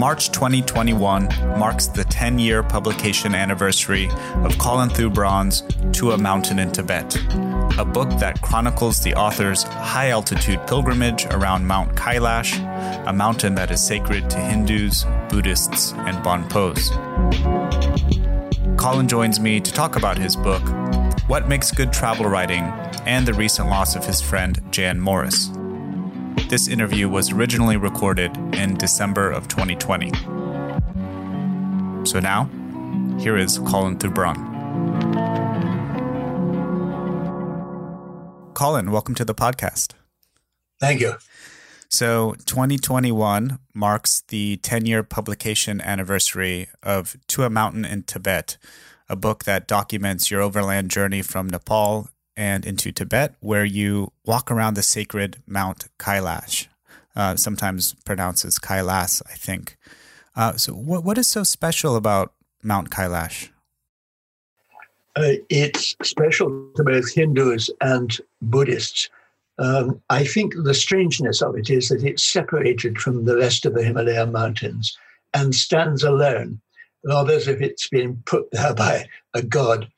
March 2021 marks the 10 year publication anniversary of Colin Thubron's To a Mountain in Tibet, a book that chronicles the author's high altitude pilgrimage around Mount Kailash, a mountain that is sacred to Hindus, Buddhists, and Bonpos. Colin joins me to talk about his book, What Makes Good Travel Writing, and the recent loss of his friend Jan Morris. This interview was originally recorded in December of 2020. So now, here is Colin Thubron. Colin, welcome to the podcast. Thank you. So, 2021 marks the 10 year publication anniversary of To a Mountain in Tibet, a book that documents your overland journey from Nepal and into Tibet, where you walk around the sacred Mount Kailash, uh, sometimes pronounced as Kailas, I think. Uh, so, what what is so special about Mount Kailash? Uh, it's special to both Hindus and Buddhists. Um, I think the strangeness of it is that it's separated from the rest of the Himalayan mountains and stands alone, rather as if it's been put there by a god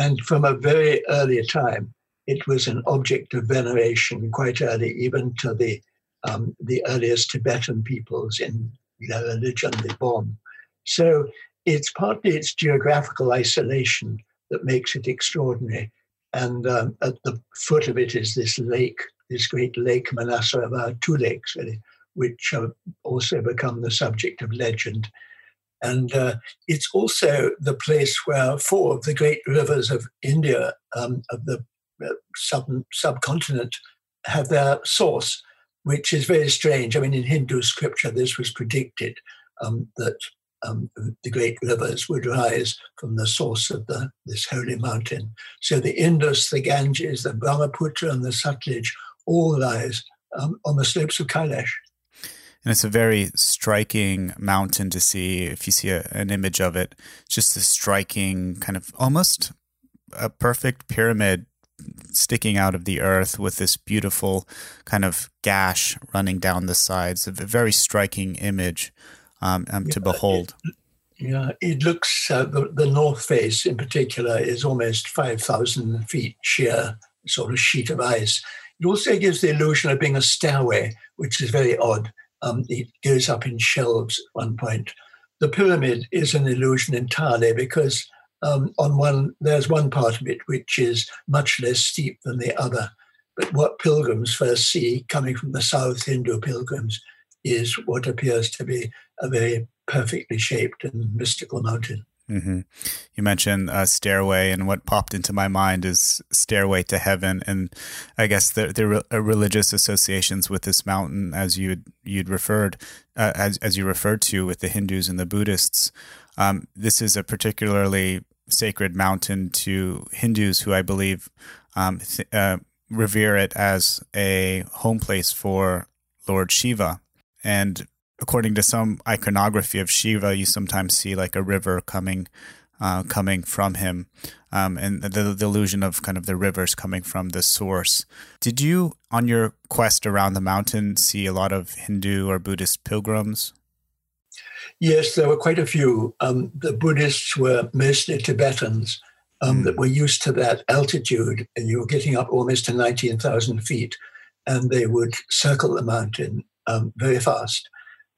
and from a very early time, it was an object of veneration quite early, even to the um, the earliest Tibetan peoples in their religion, the Bon. So it's partly its geographical isolation that makes it extraordinary. And um, at the foot of it is this lake, this great lake Manasarovar, two lakes really, which have also become the subject of legend. And uh, it's also the place where four of the great rivers of India, um, of the southern subcontinent, have their source, which is very strange. I mean, in Hindu scripture, this was predicted um, that um, the great rivers would rise from the source of the, this holy mountain. So the Indus, the Ganges, the Brahmaputra, and the Sutlej all rise um, on the slopes of Kailash and it's a very striking mountain to see. If you see a, an image of it, it's just a striking kind of almost a perfect pyramid sticking out of the earth with this beautiful kind of gash running down the sides. A very striking image um, um, to yeah, behold. It, yeah, it looks uh, the, the north face in particular is almost five thousand feet sheer, sort of sheet of ice. It also gives the illusion of being a stairway, which is very odd um, it goes up in shelves at one point. The pyramid is an illusion entirely because um, on one there's one part of it which is much less steep than the other. But what pilgrims first see coming from the south, Hindu pilgrims, is what appears to be a very perfectly shaped and mystical mountain. Mm-hmm. You mentioned a stairway, and what popped into my mind is Stairway to Heaven, and I guess the, the uh, religious associations with this mountain, as you'd you'd referred, uh, as as you referred to with the Hindus and the Buddhists. Um, this is a particularly sacred mountain to Hindus, who I believe um, th- uh, revere it as a home place for Lord Shiva, and according to some iconography of Shiva, you sometimes see like a river coming uh, coming from him, um, and the, the, illusion of kind of the rivers coming from the source. Did you, on your quest around the mountain, see a lot of Hindu or Buddhist pilgrims? Yes, there were quite a few. Um, the Buddhists were mostly Tibetans um, mm. that were used to that altitude, and you were getting up almost to 19,000 feet, and they would circle the mountain um, very fast.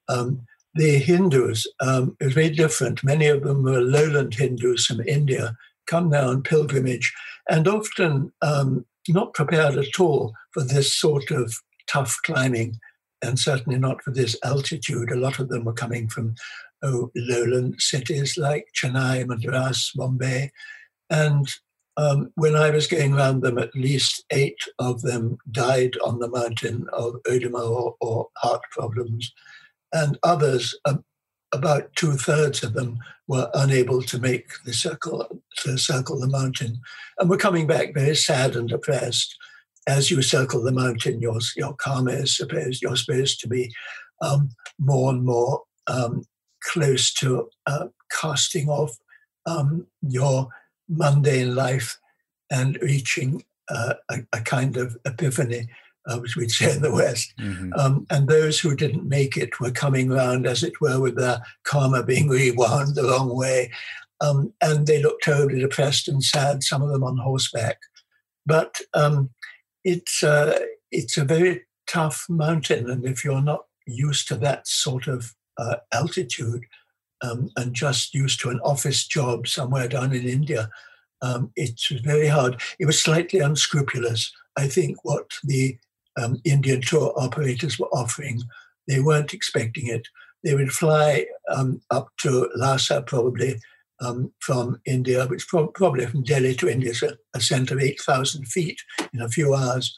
Um, the Hindus um, was very different. Many of them were lowland Hindus from India, come now on pilgrimage, and often um, not prepared at all for this sort of tough climbing, and certainly not for this altitude. A lot of them were coming from oh, lowland cities like Chennai, Madras, Bombay. And um, when I was going around them, at least eight of them died on the mountain of oedema or, or heart problems and others, um, about two thirds of them were unable to make the circle to circle the mountain, and were coming back very sad and depressed. As you circle the mountain, your your karma is supposed you're supposed to be um, more and more um, close to uh, casting off um, your mundane life and reaching uh, a, a, kind of epiphany, uh, which we'd say in the West. Mm-hmm. Um, and those who didn't make it were coming round, as it were, with their karma being rewound the wrong way. Um, and they looked terribly depressed and sad, some of them on horseback. But um, it's, uh, it's a very tough mountain, and if you're not used to that sort of uh, altitude um, and just used to an office job somewhere down in India, um, it's very hard. It was slightly unscrupulous. I think what the um, Indian tour operators were offering, they weren't expecting it. They would fly um, up to Lhasa probably um, from India, which pro- probably from Delhi to India is a ascent of 8,000 feet in a few hours.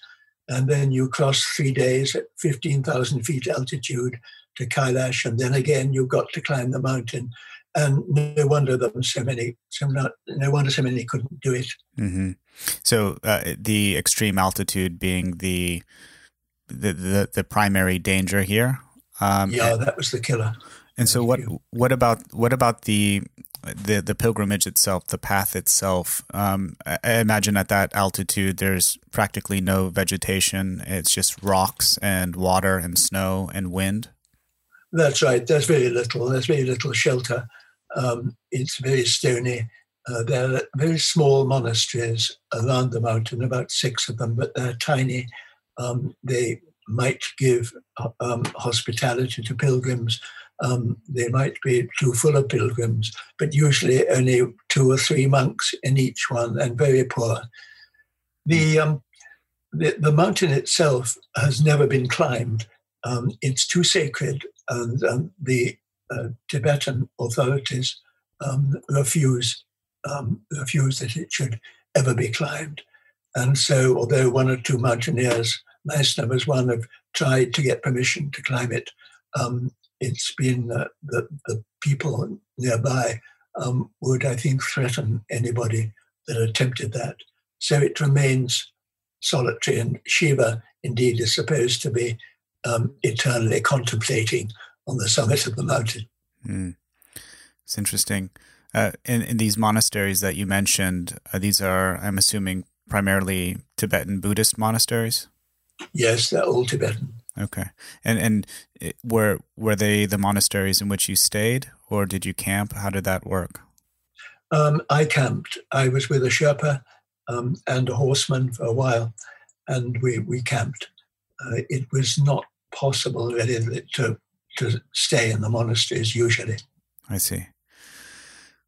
And then you cross three days at 15,000 feet altitude to Kailash, and then again you've got to climb the mountain. And no wonder that so many, so not, no wonder so many couldn't do it. Mm-hmm. So uh, the extreme altitude being the the the, the primary danger here. Um, yeah, that was the killer. And so, what what about what about the the the pilgrimage itself, the path itself? Um, I imagine at that altitude, there's practically no vegetation. It's just rocks and water and snow and wind. That's right. There's very little. There's very little shelter. Um, it's very stony. Uh, there are very small monasteries around the mountain, about six of them, but they're tiny. Um, they might give um, hospitality to pilgrims. Um, they might be too full of pilgrims, but usually only two or three monks in each one, and very poor. The um, the, the mountain itself has never been climbed. Um, it's too sacred and um, the uh, Tibetan authorities um, refuse um, refuse that it should ever be climbed. And so, although one or two mountaineers, Messner was one, have tried to get permission to climb it, um, it's been uh, the, the people nearby um, would, I think, threaten anybody that attempted that. So it remains solitary, and Shiva indeed is supposed to be um, eternally contemplating on the summit of the mountain. Mm. It's interesting. Uh, in, in these monasteries that you mentioned, uh, these are, I'm assuming, primarily Tibetan Buddhist monasteries. Yes, they're all Tibetan. Okay, and and were were they the monasteries in which you stayed, or did you camp? How did that work? Um, I camped. I was with a Sherpa um, and a horseman for a while, and we we camped. Uh, it was not possible really to to stay in the monasteries usually. I see.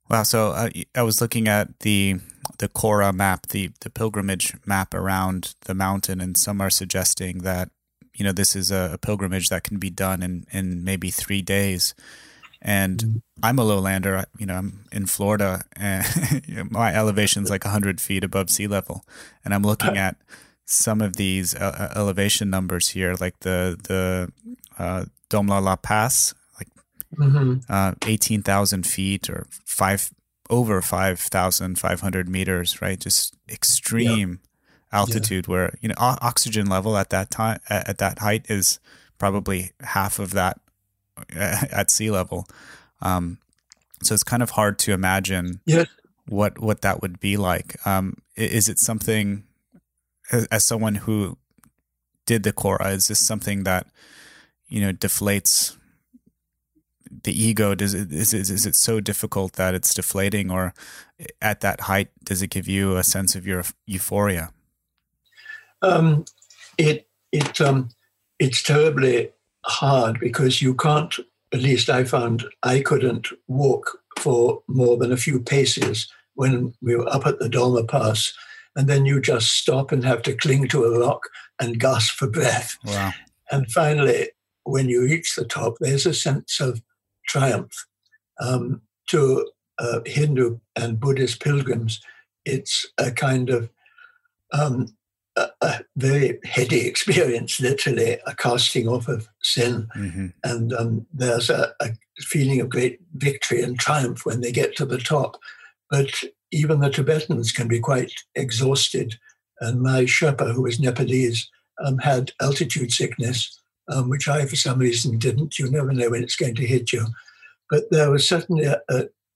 Wow. So uh, I was looking at the the Khora map, the the pilgrimage map around the mountain, and some are suggesting that you know this is a, a pilgrimage that can be done in in maybe three days. And mm-hmm. I'm a lowlander. You know, I'm in Florida, and my elevation's like 100 feet above sea level, and I'm looking at some of these uh, uh, elevation numbers here, like the the uh, Dolma La Pass, like mm-hmm. uh, 18,000 feet or five over 5,500 meters, right? Just extreme yeah. altitude yeah. where, you know, o- oxygen level at that time, at, at, that height is probably half of that at sea level. Um, so it's kind of hard to imagine yeah. what, what that would be like. Um, is it something as, as someone who did the Khora, is this something that, you know, deflates the ego? Does it, is, it, is it so difficult that it's deflating or at that height, does it give you a sense of your euphoria? Um, it, it, um, it's terribly hard because you can't, at least I found I couldn't walk for more than a few paces when we were up at the Dolma Pass and then you just stop and have to cling to a rock and gasp for breath. Wow. And finally, when you reach the top, there's a sense of triumph. Um, to uh, Hindu and Buddhist pilgrims, it's a kind of um, a, a, very heady experience, literally a casting off of sin. Mm-hmm. And um, there's a, a, feeling of great victory and triumph when they get to the top. But even the Tibetans can be quite exhausted. And my Sherpa, who was Nepalese, um, had altitude sickness, um, which I, for some reason, didn't. You never know when it's going to hit you. But there was certainly a,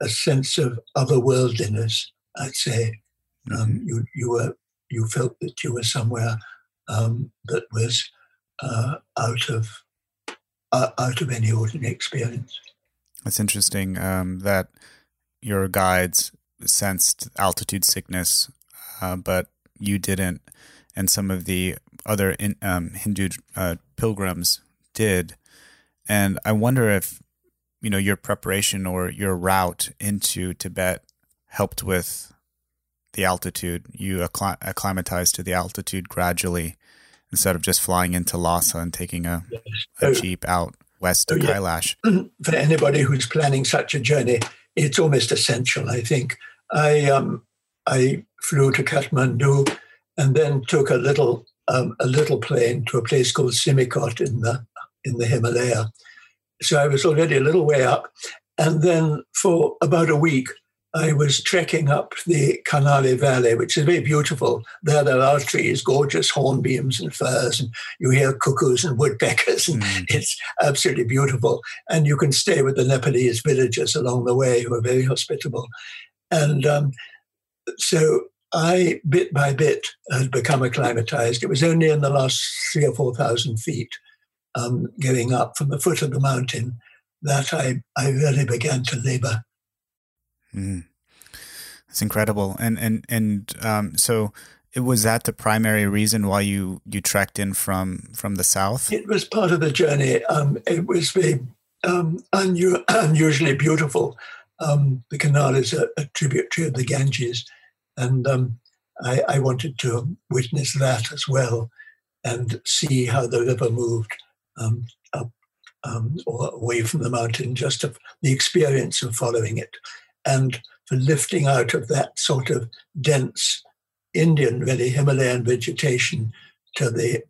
a sense of otherworldliness, I'd say. Um, mm-hmm. you, you were you felt that you were somewhere um, that was uh, out of uh, out of any ordinary experience. That's interesting. Um, that your guides sensed altitude sickness, uh, but you didn't, and some of the other in, um, Hindu uh, pilgrims did. And I wonder if you know your preparation or your route into Tibet helped with the altitude. You acclimatized to the altitude gradually instead of just flying into Lhasa and taking a, a oh. jeep out west to oh, Kailash. Yeah. For anybody who's planning such a journey, it's almost essential. I think I um, I flew to Kathmandu and then took a little um, a little plane to a place called Simikot in the in the Himalaya. So I was already a little way up, and then for about a week I was trekking up the Karnali Valley, which is very beautiful. There, there are trees, gorgeous hornbeams and firs, and you hear cuckoos and woodpeckers, and mm. it's absolutely beautiful. And you can stay with the Nepalese villagers along the way who are very hospitable. And um, so I, bit by bit, had become acclimatized. It was only in the last three or 4,000 feet, um, getting up from the foot of the mountain, that I, I really began to labor Mm. That's incredible. And and and um, so it was that the primary reason why you you trekked in from from the south. It was part of the journey. Um, it was very um, unu- unusually beautiful. Um, the Karnali is a, a, tributary of the Ganges, and um, I, I, wanted to witness that as well and see how the river moved um, up or away from the mountain. Just of the experience of following it and for lifting out of that sort of dense Indian, really Himalayan vegetation to the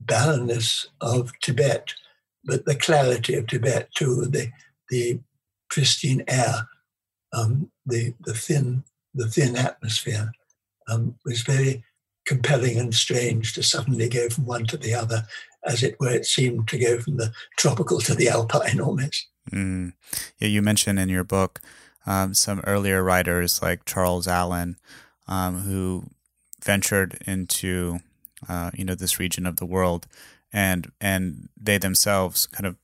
barrenness of Tibet, but the clarity of Tibet too, the the pristine air, um, the the thin the thin atmosphere um, was very compelling and strange to suddenly go from one to the other, as it were. It seemed to go from the tropical to the alpine almost. Mm. Yeah, you mentioned in your book um, some earlier writers like Charles Allen, um, who ventured into uh, you know this region of the world, and and they themselves kind of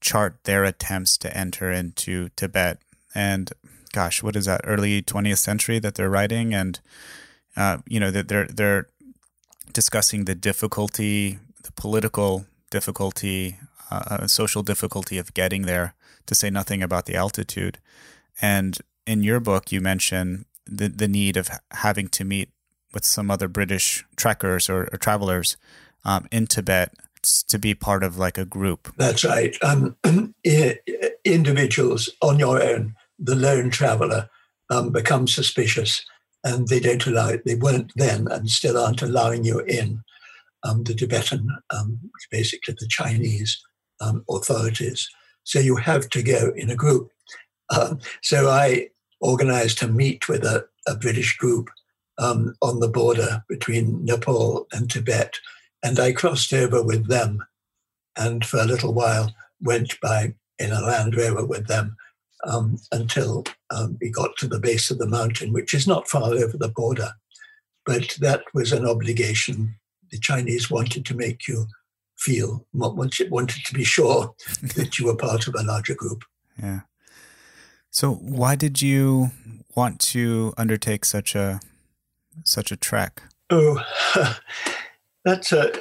chart their attempts to enter into Tibet. And gosh, what is that? Early 20th century that they're writing, and uh, you know that they're they're discussing the difficulty, the political difficulty, uh, uh social difficulty of getting there. To say nothing about the altitude. And in your book, you mention the, the need of having to meet with some other British trekkers or, or travelers um, in Tibet to be part of like a group. That's right. Um, individuals on your own, the lone traveler, um, become suspicious and they don't allow it. They weren't then and still aren't allowing you in. Um, the Tibetan, um, basically the Chinese um, authorities. So you have to go in a group. Um, so I organized to meet with a, a British group um, on the border between Nepal and Tibet. And I crossed over with them and for a little while went by in a Land Rover with them um, until um, we got to the base of the mountain, which is not far over the border. But that was an obligation. The Chinese wanted to make you feel, wanted to be sure that you were part of a larger group. Yeah. So why did you want to undertake such a such a trek? Oh, that's a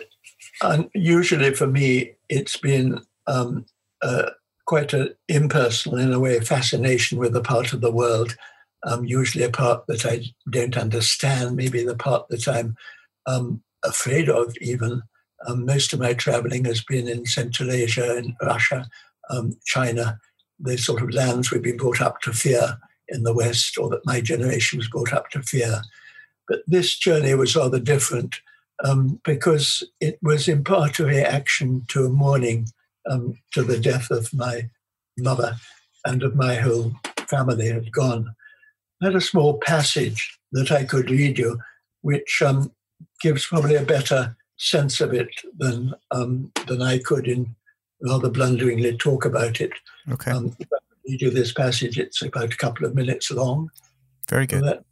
unusually for me. It's been um, uh, quite an impersonal, in a way, fascination with a part of the world. Um, usually a part that I don't understand, maybe the part that I'm um, afraid of. Even um, most of my traveling has been in Central Asia, in Russia, um, China the sort of lands we've been brought up to fear in the West, or that my generation was brought up to fear. But this journey was rather different. um, because it was in part a reaction to a mourning um, to the death of my mother and of my whole family had gone. I had a small passage that I could read you, which um, gives probably a better sense of it than um, than I could in rather blunderingly talk about it. Okay. Um, if I read you this passage, it's about a couple of minutes long. Very good. That,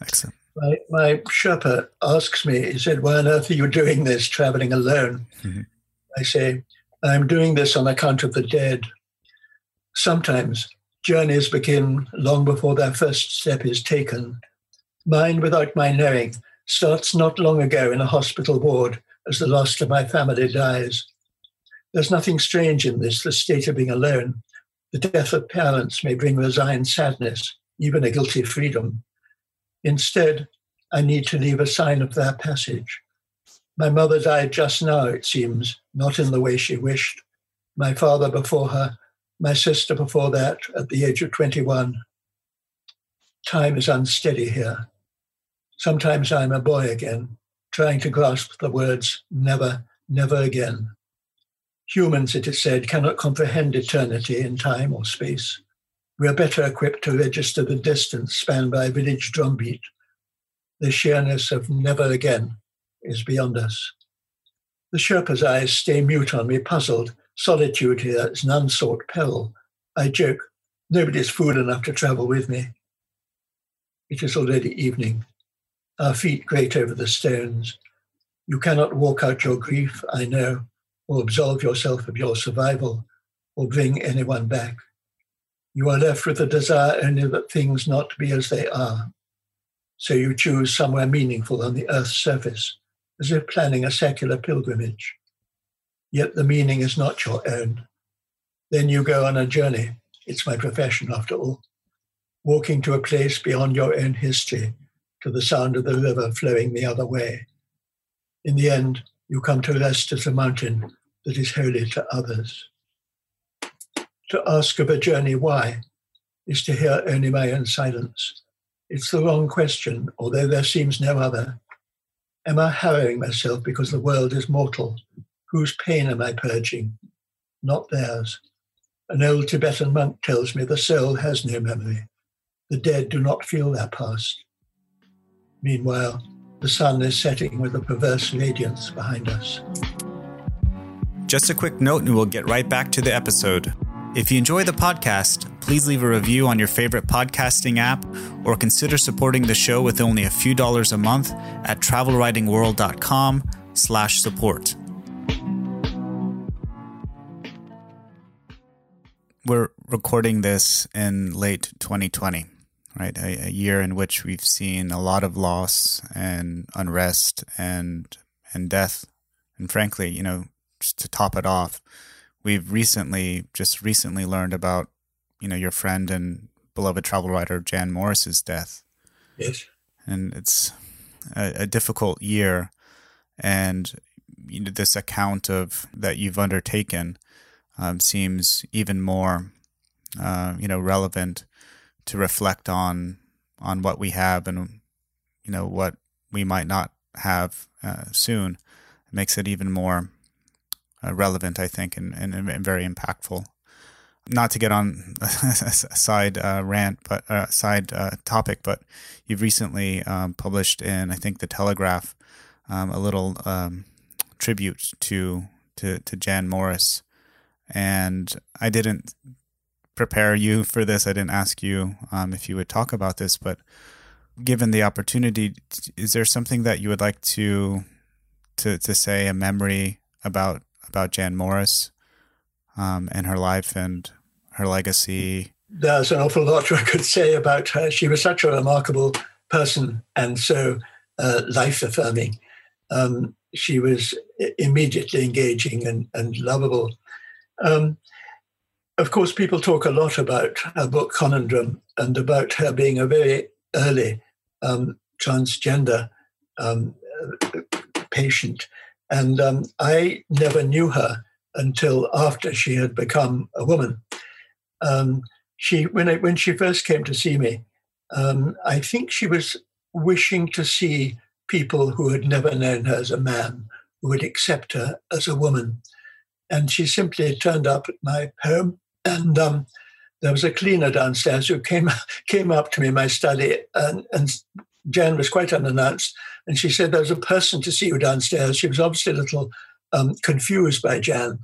Excellent. my, my Sherpa asks me, he said, Why on earth are you doing this, traveling alone? Mhm. I say, I'm doing this on account of the dead. Sometimes journeys begin long before their first step is taken. Mine, without my knowing, starts not long ago in a hospital ward as the last of my family dies. There's nothing strange in this, the state of being alone. The death of parents may bring resigned sadness, even a guilty freedom. Instead, I need to leave a sign of their passage. My mother died just now, it seems, not in the way she wished. My father before her, my sister before that, at the age of 21. Time is unsteady here. Sometimes I'm a boy again, trying to grasp the words never, never again. Humans, it is said, cannot comprehend eternity in time or space. We are better equipped to register the distance spanned by a village drumbeat. The sheerness of never again is beyond us. The Sherpa's eyes stay mute on me, puzzled. Solitude here is an unsought peril. I joke, nobody's fool enough to travel with me. It is already evening. Our feet grate over the stones. You cannot walk out your grief, I know, or absolve yourself of your survival, or bring anyone back. You are left with the desire only that things not be as they are. So you choose somewhere meaningful on the earth's surface, as if planning a secular pilgrimage. Yet the meaning is not your own. Then you go on a journey. It's my profession, after all. Walking to a place beyond your own history, to the sound of the river flowing the other way. In the end, you come to rest at a mountain that is holy to others. To ask of a journey why is to hear only my own silence. It's the wrong question, although there seems no other. Am I harrowing myself because the world is mortal? Whose pain am I purging? Not theirs. An old Tibetan monk tells me the soul has no memory. The dead do not feel their past. Meanwhile, the sun is setting with a perverse radiance behind us. Just a quick note, and we'll get right back to the episode. If you enjoy the podcast, please leave a review on your favorite podcasting app or consider supporting the show with only a few dollars a month at travelwritingworld.com slash support. We're recording this in late 2020, right? A, a year in which we've seen a lot of loss and unrest and and death. And frankly, you know, just to top it off, we've recently just recently learned about you know your friend and beloved travel writer Jan Morris's death. Yes. And it's a, a difficult year, and you know this account of that you've undertaken um, seems even more uh, you know relevant to reflect on on what we have and you know what we might not have uh, soon. It makes it even more uh, relevant, I think, and, and, and, very impactful. Not to get on a side uh, rant, but uh, side uh, topic, but you've recently um, published in, I think, the Telegraph, um, a little um, tribute to, to to Jan Morris, and I didn't prepare you for this. I didn't ask you um, if you would talk about this, but given the opportunity, is there something that you would like to to to say a memory about about Jan Morris um, and her life and her legacy? There's an awful lot I could say about her. She was such a remarkable person and so uh, life affirming. Um, she was immediately engaging and, and lovable. Um, of course, people talk a lot about her book Conundrum and about her being a very early um, transgender um, patient. And um, I never knew her until after she had become a woman. Um, she, when, I, when she first came to see me, um, I think she was wishing to see people who had never known her as a man who would accept her as a woman. And she simply turned up at my home, and um, there was a cleaner downstairs who came came up to me in my study, and, and Jan was quite unannounced, and she said, "There's a person to see you downstairs." She was obviously a little um, confused by Jan,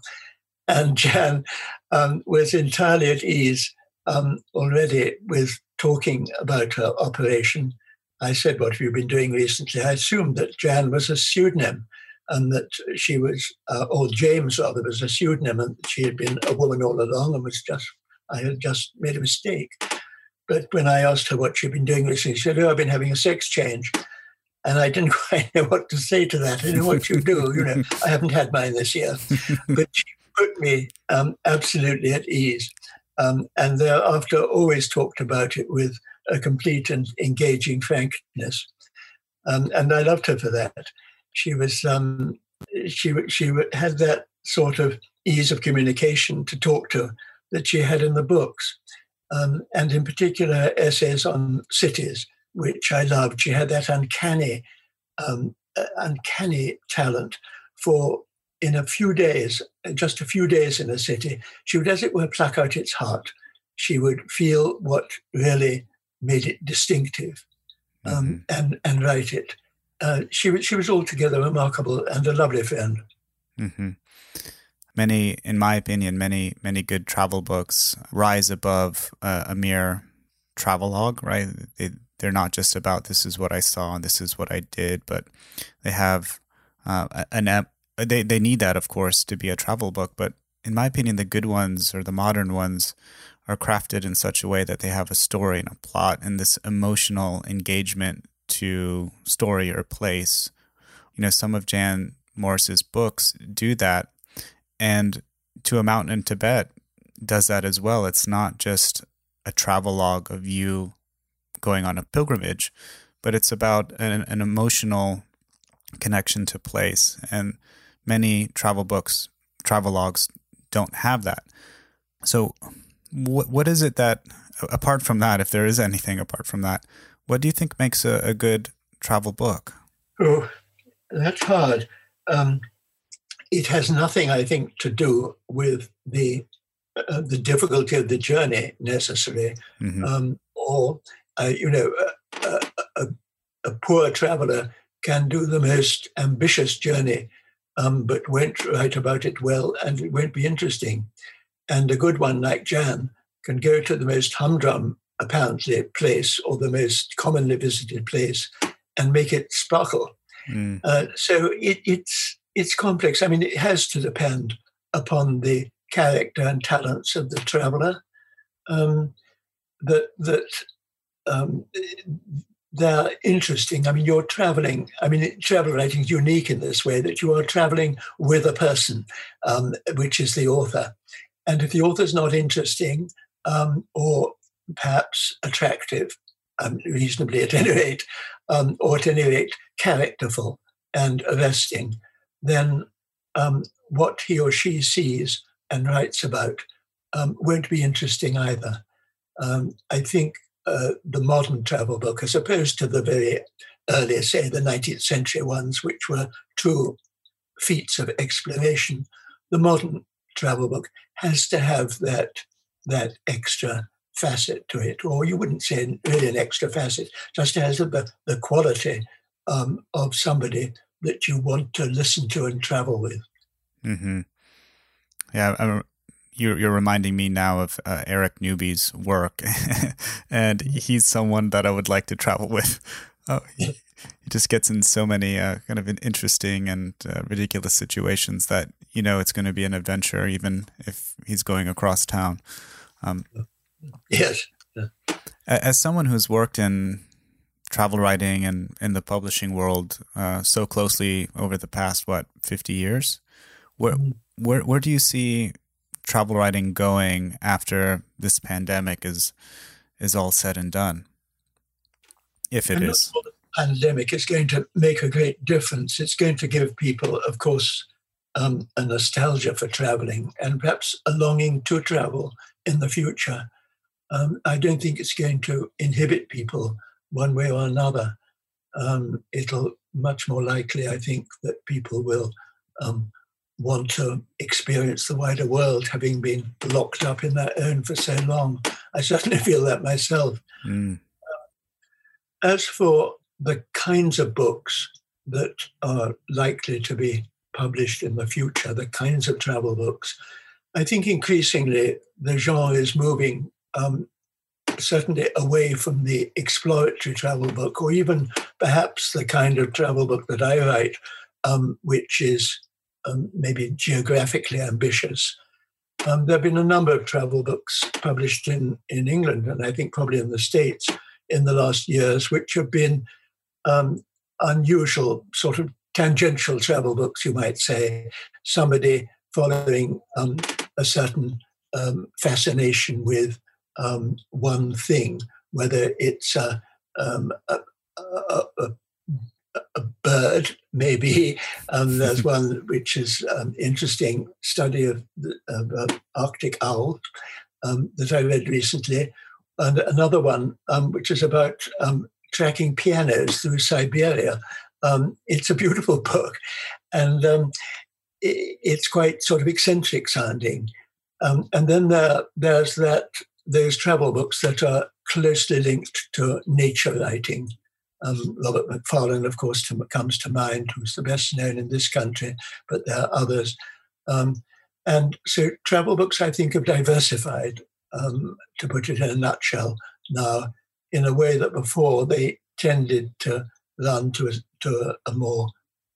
and Jan um, was entirely at ease um, already with talking about her operation. I said, "What have you been doing recently?" I assumed that Jan was a pseudonym, and that she was, uh, or James rather, was a pseudonym, and she had been a woman all along, and was just, I had just made a mistake. But when I asked her what she'd been doing recently, she said, "Oh, I've been having a sex change." And I didn't quite know what to say to that. I know what you do. You know, I haven't had mine this year, but she put me um, absolutely at ease. Um, and thereafter, always talked about it with a complete and engaging frankness. Um, and I loved her for that. She was um, she she had that sort of ease of communication to talk to that she had in the books, um, and in particular essays on cities which I loved. She had that uncanny, um, uh, uncanny talent for in a few days, just a few days in a city, she would, as it were, pluck out its heart. She would feel what really made it distinctive um, mm-hmm. and, and write it. Uh, she, she was altogether remarkable and a lovely friend. Mm-hmm. Many, in my opinion, many, many good travel books rise above uh, a mere travelogue, right? They, they're not just about this is what I saw and this is what I did, but they have uh, an they they need that of course to be a travel book. But in my opinion, the good ones or the modern ones are crafted in such a way that they have a story and a plot and this emotional engagement to story or place. You know, some of Jan Morris's books do that, and To a Mountain in Tibet does that as well. It's not just a travelogue of you going on a pilgrimage, but it's about an, an emotional connection to place. And many travel books, travelogues don't have that. So, what what is it that, apart from that, if there is anything apart from that, what do you think makes a, a good travel book? Oh, that's hard. Um, it has nothing, I think, to do with the uh, the difficulty of the journey necessarily, mm-hmm. um, or uh, you know, a, a, a, poor traveler can do the most ambitious journey, um, but won't write about it well and it won't be interesting. And a good one like Jan can go to the most humdrum, apparently, place or the most commonly visited place and make it sparkle. Mm. Uh, so it, it's it's complex. I mean, it has to depend upon the character and talents of the traveler. Um, that that um, they're interesting. I mean, you're traveling. I mean, travel writing is unique in this way that you are traveling with a person, um, which is the author. And if the author's not interesting um, or perhaps attractive, um, reasonably at any rate, um, or at any rate characterful and arresting, then um, what he or she sees and writes about um, won't be interesting either. I think uh, the modern travel book as opposed to the very early, say, the 19th century ones, which were true feats of exploration. The modern travel book has to have that, that extra facet to it, or you wouldn't say really an extra facet, just has the, the quality um, of somebody that you want to listen to and travel with. Mm-hmm. Yeah, you're, you're reminding me now of uh, Eric Newby's work, and he's someone that I would like to travel with. Oh, he, he just gets in so many uh, kind of interesting and uh, ridiculous situations that you know it's going to be an adventure, even if he's going across town. Um, yes. As someone who's worked in travel writing and in the publishing world uh, so closely over the past what fifty years, where mm-hmm. where where do you see travel writing going after this pandemic is is all said and done? If it is. The pandemic it's going to make a great difference. It's going to give people, of course, um, a nostalgia for traveling and perhaps a longing to travel in the future. Um, I don't think it's going to inhibit people one way or another. um, it'll much more likely, I think, that people will um, want to experience the wider world, having been locked up in their own for so long. I certainly feel that myself. Mm. As for the kinds of books that are likely to be published in the future, the kinds of travel books, I think increasingly the genre is moving um, certainly away from the exploratory travel book, or even perhaps the kind of travel book that I write, um, which is um, maybe geographically ambitious. Um, there have been a number of travel books published in, in England, and I think probably in the States in the last years, which have been um, unusual, sort of tangential travel books, you might say. Somebody following um, a certain um, fascination with um, one thing, whether it's a, um, a, a, a, a bird, maybe. Um, there's one which is um, interesting study of, of uh, Arctic owl um, that I read recently, and another one um, which is about um, tracking pianos through Siberia. Um, it's a beautiful book, and it, it's quite sort of eccentric sounding. and then there, there's that those travel books that are closely linked to nature writing. Um, Robert Macfarlane, of course, to, comes to mind, who's the best known in this country, but there are others. Um, and so travel books, I think, have diversified, um, to put it in a nutshell, now in a way that before they tended to run to a, to a, a more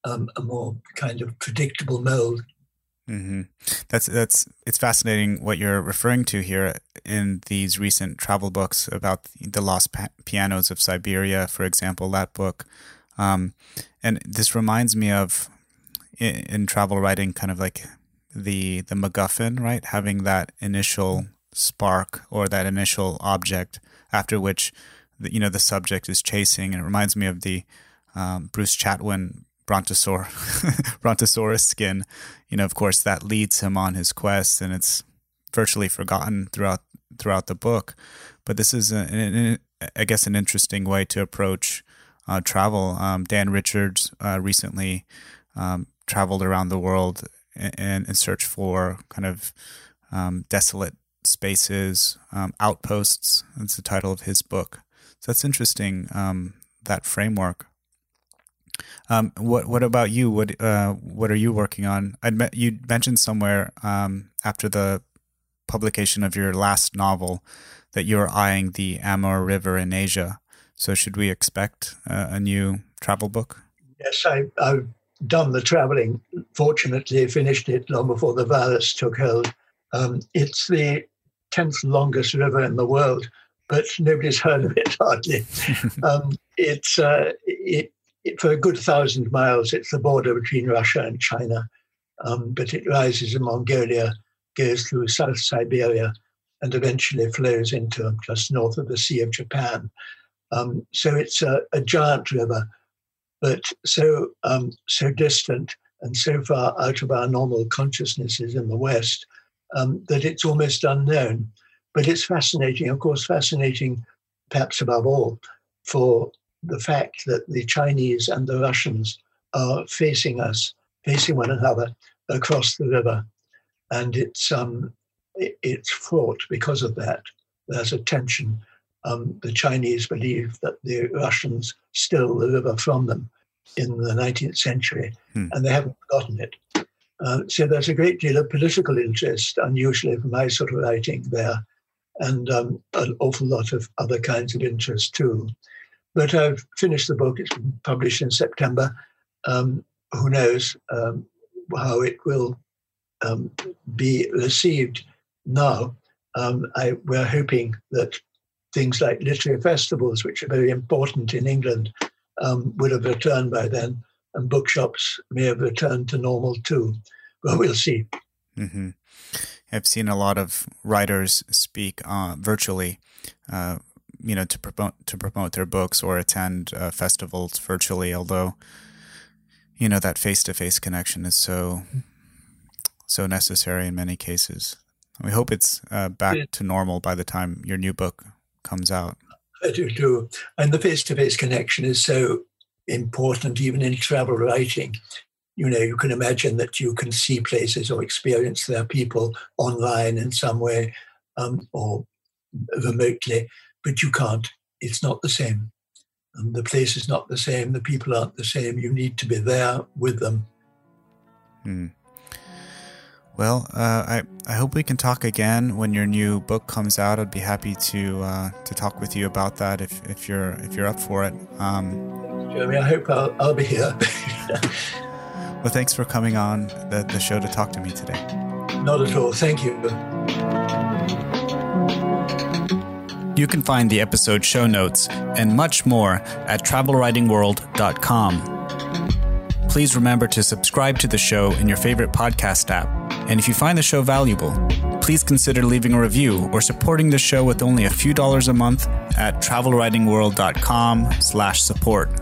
um, a more kind of predictable mold. Mm-hmm. That's that's it's fascinating what you're referring to here in these recent travel books about the lost pa- pianos of Siberia, for example, that book, um, and this reminds me of in, in, travel writing, kind of like the the MacGuffin, right? Having that initial spark or that initial object after which the, you know the subject is chasing, and it reminds me of the um, Bruce Chatwin brontosaur brontosaurus skin. You know of course that leads him on his quest and it's virtually forgotten throughout throughout the book. But this is I guess an interesting way to approach uh, travel. Um, Dan Richards uh, recently um, traveled around the world in, in search for kind of um, desolate spaces um, outposts. That's the title of his book. So that's interesting um, that framework um, what what about you? What uh, what are you working on? I met, you mentioned somewhere um, after the publication of your last novel that you're eyeing the Amur River in Asia. So should we expect uh, a new travel book? Yes, I, I've done the traveling. Fortunately, finished it long before the virus took hold. Um, it's the tenth longest river in the world, but nobody's heard of it hardly. um, it's uh, it, for a good thousand miles, it's the border between Russia and China. Um, but it rises in Mongolia, goes through South Siberia, and eventually flows into just north of the Sea of Japan. Um, so it's a, a, giant river, but so um, so distant and so far out of our normal consciousnesses in the West um, that it's almost unknown. But it's fascinating, of course, fascinating, perhaps above all, for the fact that the Chinese and the Russians are facing us, facing one another across the river, and it's um, it, it's fraught because of that. There's a tension. Um, the Chinese believe that the Russians stole the river from them in the 19th century, hmm. and they haven't forgotten it. Uh, so there's a great deal of political interest, unusually for my sort of writing there, and um, an awful lot of other kinds of interest too. But I've finished the book. It's published in September. Um, who knows um, how it will um, be received now? Um, I, we're hoping that things like literary festivals, which are very important in England, um, would have returned by then, and bookshops may have returned to normal too. But we'll see. Mm-hmm. I've seen a lot of writers speak uh, virtually. Uh, you know to promote to promote their books or attend uh, festivals virtually although you know that face-to-face connection is so so necessary in many cases we hope it's uh, back yeah. to normal by the time your new book comes out i do too and the face-to-face connection is so important even in travel writing. You know, you can imagine that you can see places or experience their people online in some way um, or remotely, but you can't. It's not the same. And the place is not the same. The people aren't the same. You need to be there with them. Hmm. Well, uh, I I hope we can talk again when your new book comes out. I'd be happy to uh, to talk with you about that if, if you're if you're up for it. Um, Jeremy, I hope I'll, I'll be here. well, thanks for coming on the, the show to talk to me today. Not at all. Thank you. You can find the episode show notes and much more at travelwritingworld.com. Please remember to subscribe to the show in your favorite podcast app. And if you find the show valuable, please consider leaving a review or supporting the show with only a few dollars a month at travelwritingworld.com slash support.